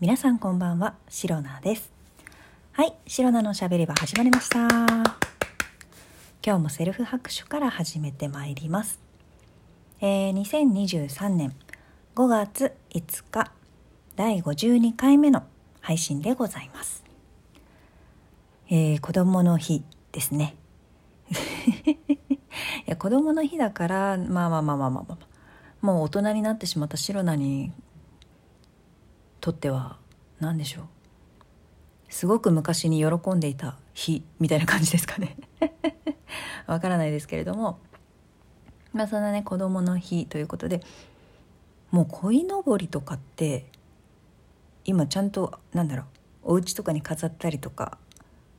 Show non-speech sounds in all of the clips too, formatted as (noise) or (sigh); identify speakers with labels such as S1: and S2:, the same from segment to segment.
S1: 皆さんこんばんは、シロナです。はい、シロナのしゃべり場始まりました。今日もセルフ拍手から始めてまいります。えー、2023年5月5日第52回目の配信でございます。えー、子供の日ですね。(laughs) いや子供の日だからまあまあまあまあまあまあもう大人になってしまったシロナにとっては何でしょう？すごく昔に喜んでいた日みたいな感じですかね。(laughs) わからないですけれども。まあそんなね子供の日ということでもう鯉のぼりとかって今ちゃんとなんだろうお家とかに飾ったりとか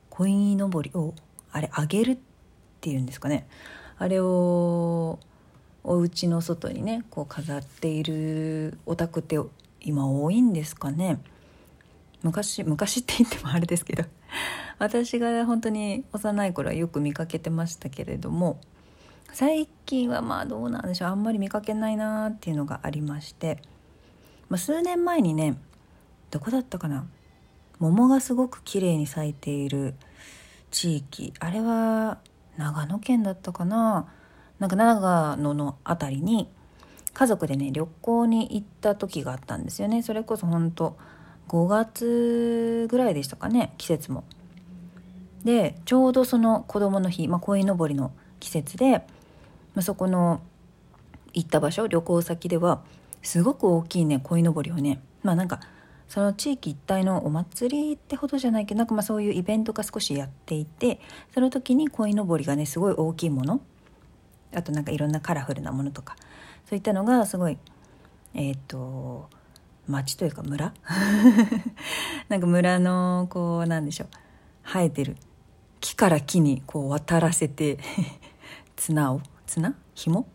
S1: 鯉のぼりをあれあげるっていうんですかね。あれをお家の外にねこう飾っているお宅って今多いんですかね。昔昔って言ってもあれですけど。私が本当に幼い頃はよく見かけてましたけれども最近はまあどうなんでしょう。あんまり見かけないなっていうのがありまして、まあ、数年前にねどこだったかな。桃がすごく綺麗に咲いている地域。あれは長野県だったかな。なんか長野の辺りに家族でね旅行に行った時があったんですよねそれこそ本当5月ぐらいでしたかね季節も。でちょうどその子供の日、まあ、鯉のぼりの季節で、まあ、そこの行った場所旅行先ではすごく大きいね鯉のぼりをねまあなんかその地域一帯のお祭りってほどじゃないけどなんかまあそういうイベントが少しやっていてその時に鯉のぼりがねすごい大きいものあとなんかいろんなカラフルなものとかそういったのがすごいえっ、ー、と町というか村？(laughs) なんか村のこうなんでしょう生えてる木から木にこう渡らせて (laughs) 綱を綱？紐？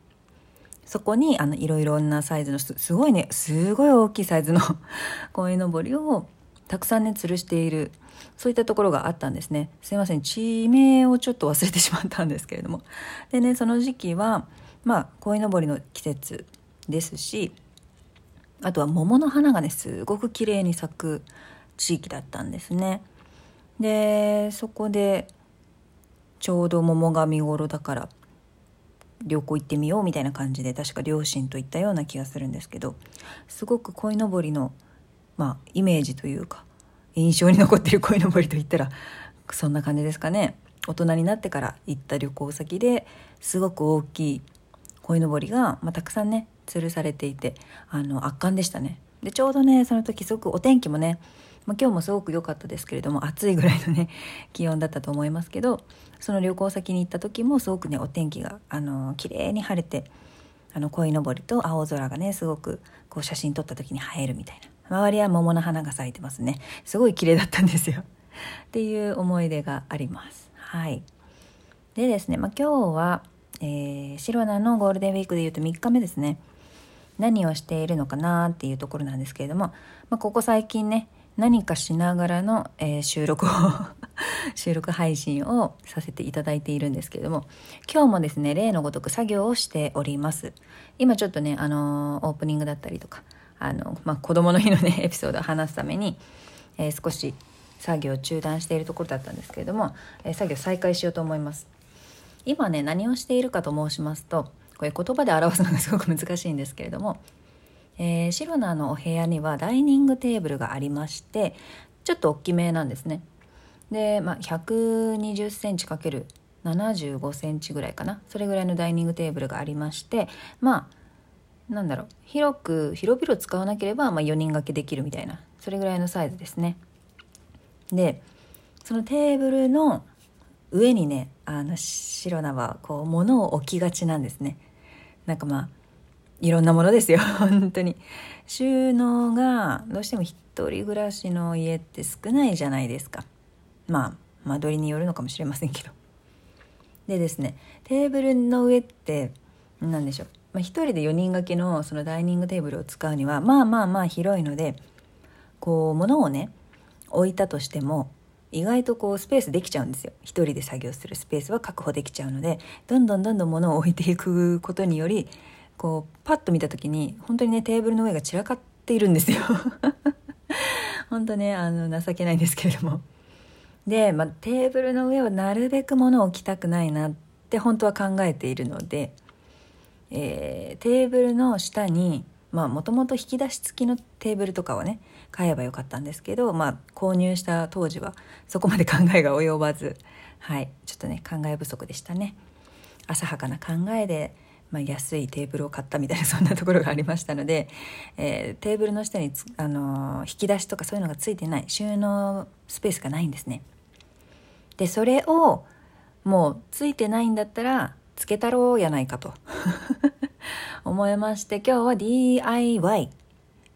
S1: そこにあのいろいろなサイズのすごいねすごい大きいサイズの (laughs) 鯉のぼりをたくさんね吊るしているそういったところがあったんですね。すいません地名をちょっと忘れてしまったんですけれども。でねその時期はまあ鯉のぼりの季節ですしあとは桃の花がねすごく綺麗に咲く地域だったんですね。でそこでちょうど桃が見頃だから旅行行ってみようみたいな感じで確か両親と行ったような気がするんですけどすごく鯉のぼりの、まあ、イメージというか印象に残ってる鯉のぼりといったらそんな感じですかね。大人になってから行った旅行先ですごく大きい鯉のぼりが、まあ、たくさんね吊るされていてあの圧巻でしたね。でちょうどねその時すごくお天気もねまあ、今日もすごく良かったですけれども暑いぐらいのね (laughs) 気温だったと思いますけどその旅行先に行った時もすごくねお天気があの綺麗に晴れてあの鯉のぼりと青空がねすごくこう写真撮った時に映えるみたいな。周りは桃の花が咲いてますね。すごい綺麗だったんですよ。っていう思い出があります。はい。でですね、まあ、今日は、えー、シロナのゴールデンウィークでいうと3日目ですね。何をしているのかなっていうところなんですけれども、まあ、ここ最近ね何かしながらの、えー、収録を (laughs) 収録配信をさせていただいているんですけれども今日もですね例のごとく作業をしております。今ちょっとねあのー、オープニングだったりとかあの、まあ、子供の日のね (laughs) エピソードを話すために、えー、少し作業を中断しているところだったんですけれども、え作業再開しようと思います。今ね何をしているかと申しますとこれ言葉で表すのがすごく難しいんですけれどもえー、シロナのお部屋にはダイニングテーブルがありましてちょっと大きめなんですね。で、まあ、120センチ ×75 センチぐらいかな。それぐらいのダイニングテーブルがありましてまあなんだろう。広く広々使わなければ、まあ、4人掛けできるみたいな。それぐらいのサイズですね。でそのテーブルの上にねあのシロナはこう物を置きがちなんですね。なんかまあいろんなものですよ。(laughs) 本当に。収納がどうしても一人暮らしの家って少ないじゃないですか。まあ間取りによるのかもしれませんけど。でですねテーブルの上って何でしょう、まあ、1人で4人掛けのそのダイニングテーブルを使うにはまあまあまあ広いのでこう物をね置いたとしても意外とこうスペースできちゃうんですよ。一人で作業するスペースは確保できちゃうのでどんどんどんどん物を置いていくことによりこうパッと見た時に本当にねテーブルの上が散らかっているんですよ。(laughs) 本当ねあの情けないんですけれども。で、まあ、テーブルの上をなるべく物を置きたくないなって本当は考えているので、えー、テーブルの下にまあもともと引き出し付きのテーブルとかをね買えばよかったんですけど、まあ、購入した当時はそこまで考えが及ばず、はい、ちょっとね考え不足でしたね。浅はかな考えでまあ、安いテーブルを買ったみたいなそんなところがありましたので、えー、テーブルの下にあのー、引き出しとかそういうのがついてない収納スペースがないんですね。でそれをもうついてないんだったらつけたろうやないかと思いまして今日は DIY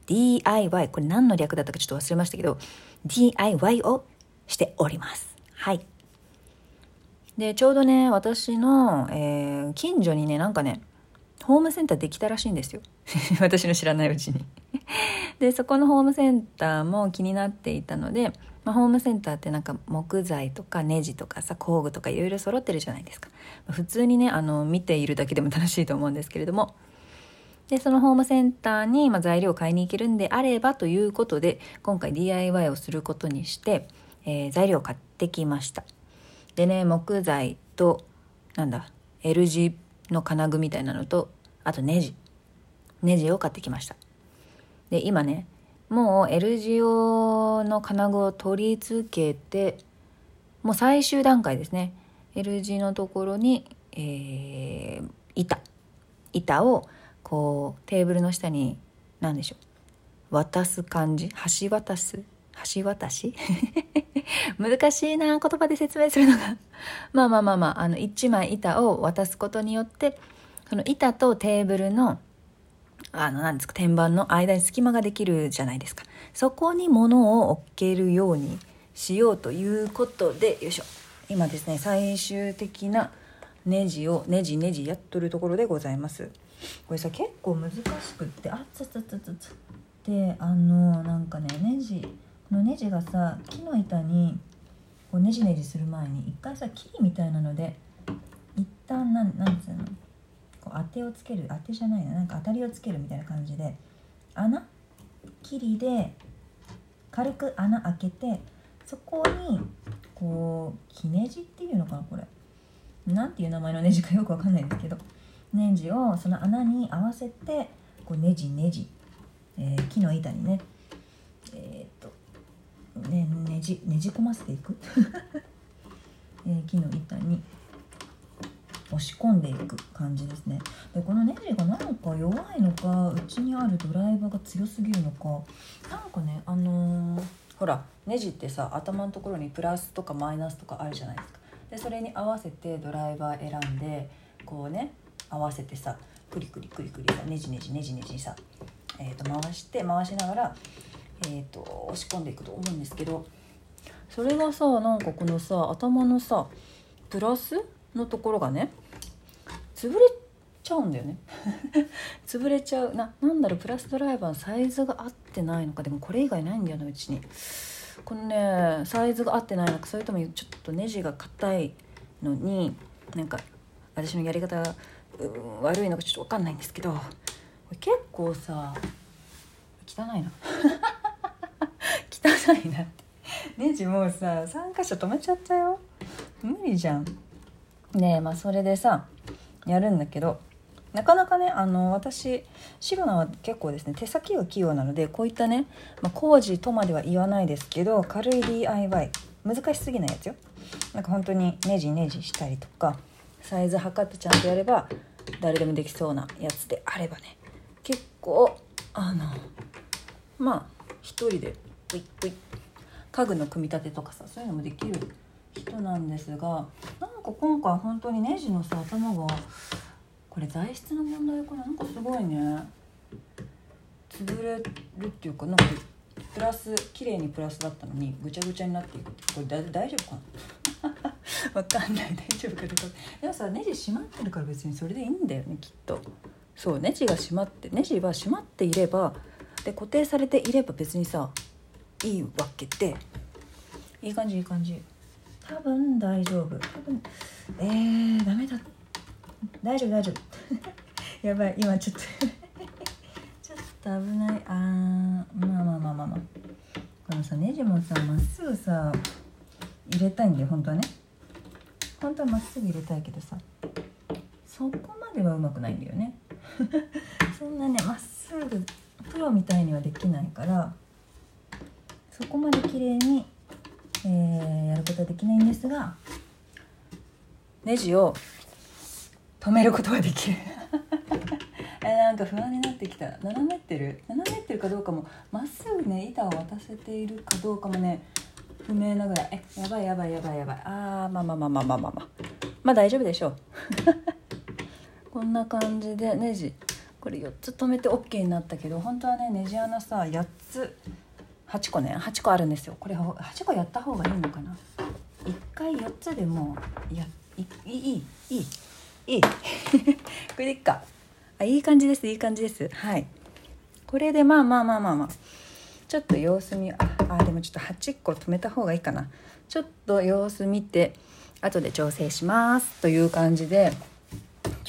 S1: DIY これ何の略だったかちょっと忘れましたけど DIY をしております。はい。でちょうどね私の、えー、近所にねなんかねホームセンターできたらしいんですよ。(laughs) 私の知らないうちに。(laughs) でそこのホームセンターも気になっていたので、まあ、ホームセンターってなんか木材とかネジとかさ工具とかいろいろ揃ってるじゃないですか、ま、普通にねあの見ているだけでも楽しいと思うんですけれどもでそのホームセンターに、ま、材料を買いに行けるんであればということで今回 DIY をすることにして、えー、材料を買ってきました。でね木材となんだ L 字の金具みたいなのとあとネジ。ネジを買ってきました。で今ねもう L 字用の金具を取り付けてもう最終段階ですね。L 字のところに、えー、板。板をこうテーブルの下に何でしょう？渡す感じ？橋渡す？橋渡し？(laughs) 難しいな言葉で説明するのが。(laughs) まあまあまあまああの1枚板を渡すことによってその板とテーブルのあの何ですか天板の間に隙間ができるじゃないですか。そこに物を置けるようにしようということでよいしょ。今ですね最終的なネジをネジネジやっとるところでございます。これさ結構難しくってあっつつつつつであのなんかねネジこのネジがさ木の板にこうネジネジする前に一回さキーみたいなので一旦なんなんつうのこう当てをつける当てじゃないななんか当たりをつけるみたいな感じで穴切りで軽く穴開けてそこにこう木ネジっていうのかなこれ。何ていう名前のネジかよくわかんないんですけどネジをその穴に合わせてこうネジネジ、えー、木の板にねえー、っとねねじねじ込ませていく、(laughs) えー、木の板に押し込んでいく感じですね。でこのネジが何か弱いのかうちにあるドライバーが強すぎるのかなんかねあのー、ほらネジってさ頭のところにプラスとかマイナスとかあるじゃないですか。でそれに合わせてドライバー選んでこうね合わせてさクリクリクリクリさねじねじねじねじさ、えー、と回して回しながらえーと、押し込んでいくと思うんですけどそれがさなんかこのさ頭のさプラスのところがね潰れちゃうんだよね。(laughs) 潰れちゃう。ななんだろうプラスドライバーのサイズが合ってないのか。でもこれ以外ないんだよなうちに。このねサイズが合ってないのかそれともちょっとネジが硬いのになんか私のやり方が悪いのかちょっと分かんないんですけど結構さ汚いな。(laughs) 汚いなって。ネジもうさ3箇所止めちゃったよ。無理じゃん。ねえまあそれでさやるんだけどなかなかねあの私白菜は結構ですね手先が器用なのでこういったね、まあ、工事とまでは言わないですけど軽い DIY 難しすぎないやつよ。なんか本当にネジネジしたりとかサイズ測ってちゃんとやれば誰でもできそうなやつであればね。結構あのまあ一人でプイプイ家具の組み立てとかさそういうのもできる人なんですがなんか今回本当にネジのさ頭がこれ材質の問題かな。なんかすごいね。潰れるっていうかなんかプラス綺麗にプラスだったのにぐちゃぐちゃになっていくこれ大丈夫かな？わかんない。(laughs) 大丈夫かどうか。でもさネジ閉まってるから別にそれでいいんだよねきっと。そうネジが閉まってネジは閉まっていればで固定されていれば別にさいいわけで。いい感じいい感じ。多分大丈夫。多分えー、ダメだ。大丈夫大丈夫。(laughs) やばい今ちょっと。(laughs) ちょっと危ない。あーまあまあまあまあまあ。このさネジもさまっすぐさ入れたいんだよ本当はね。本当はまっすぐ入れたいけどさ。そこまではうまくないんだよね。(laughs) そんなねまっすぐプロみたいにはできないからそこまで綺麗に、えー、やることはできないんですがネジを止めることはできる。(laughs) えなんか不安になってきた。斜めってる？斜めってるかどうかも。まっすぐね板を渡せているかどうかもね不明なぐらい。えやばいやばいやばいやばい。あーまあまあまあまあまあまあまあ。まあ大丈夫でしょう。(laughs) こんな感じでネジ。これ4つ止めて OK になったけど本当はねネジ穴さ8つ。8個ね。8個あるんですよ。これ8個やった方がいいのかな。1回4つでもいやいいいいいいいい。(laughs) これでいっか。あいい感じですいい感じです。はい。これでまあまあまあまあまあ。ちょっと様子見ああでもちょっと8個止めた方がいいかな。ちょっと様子見て後で調整します。という感じで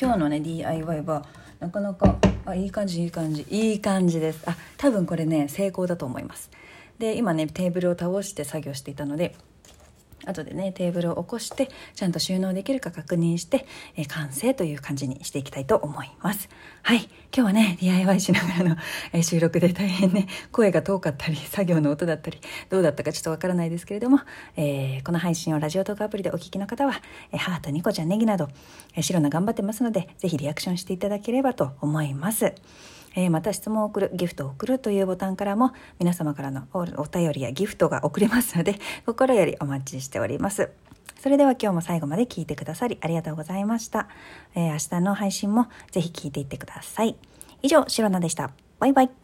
S1: 今日のね DIY はなかなかあいい感じいい感じ。いい感じです。あ多分これね成功だと思います。で今ねテーブルを倒して作業していたので後でねテーブルを起こしてちゃんと収納できるか確認して、えー、完成という感じにしていきたいと思います。はい。今日はね DIY しながらの、えー、収録で大変ね声が遠かったり作業の音だったりどうだったかちょっとわからないですけれども、えー、この配信をラジオトークアプリでお聞きの方は、えー、ハートニコちゃんネギなど、えー、白菜頑張ってますのでぜひリアクションしていただければと思います。えー、また質問を送るギフトを送るというボタンからも皆様からのお便りやギフトが送れますので (laughs) 心よりお待ちしております。それでは今日も最後まで聞いてくださりありがとうございました、えー、明日の配信もぜひ聞いていってください。以上シロナでした。バイバイ。